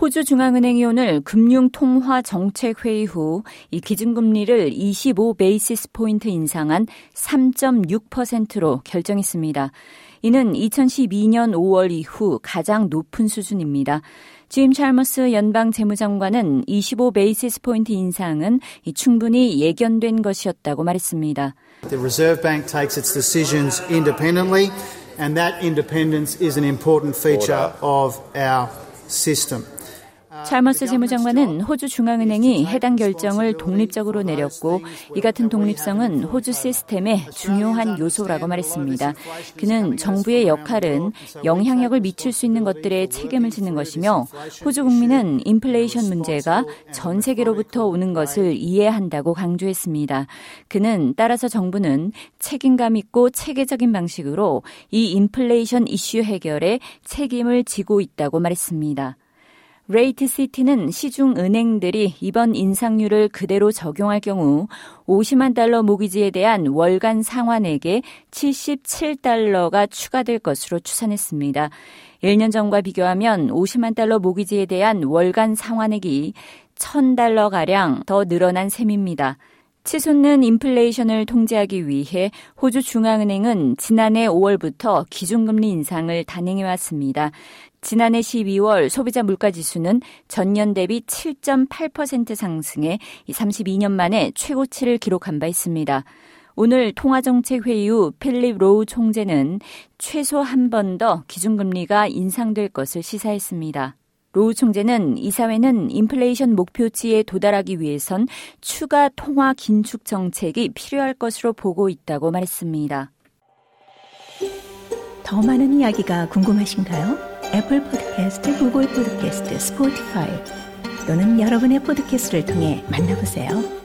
호주 중앙은행이 오늘 금융통화 정책 회의 후 이 기준금리를 25 베이시스 포인트 인상한 3.6%로 결정했습니다. 이는 2012년 5월 이후 가장 높은 수준입니다. 짐 찰머스 연방 재무장관은 25 basis point 인상은 충분히 예견된 것이었다고 말했습니다. The Reserve Bank takes its decisions independently and that independence is an important feature of our system. 찰머스 재무장관은 호주 중앙은행이 해당 결정을 독립적으로 내렸고 이 같은 독립성은 호주 시스템의 중요한 요소라고 말했습니다. 그는 정부의 역할은 영향력을 미칠 수 있는 것들에 책임을 지는 것이며 호주 국민은 인플레이션 문제가 전 세계로부터 오는 것을 이해한다고 강조했습니다. 그는 따라서 정부는 책임감 있고 체계적인 방식으로 이 인플레이션 이슈 해결에 책임을 지고 있다고 말했습니다. RateCity는 시중 은행들이 이번 인상률을 그대로 적용할 경우 50만 달러 모기지에 대한 월간 상환액에 77달러가 추가될 것으로 추산했습니다. 1년 전과 비교하면 50만 달러 모기지에 대한 월간 상환액이 1000달러가량 더 늘어난 셈입니다. 치솟는 인플레이션을 통제하기 위해 호주 중앙은행은 지난해 5월부터 기준금리 인상을 단행해 왔습니다. 지난해 12월 소비자 물가 지수는 전년 대비 7.8% 상승해 32년 만에 최고치를 기록한 바 있습니다. 오늘 통화정책회의 후 필립 로우 총재는 최소 한 번 더 기준금리가 인상될 것을 시사했습니다. 로우 총재는 이사회는 인플레이션 목표치에 도달하기 위해선 추가 통화 긴축 정책이 필요할 것으로 보고 있다고 말했습니다. 더 많은 이야기가 궁금하신가요? Apple Podcast, Google Podcast, Spotify 또는 여러분의 포드캐스트를 통해 만나보세요.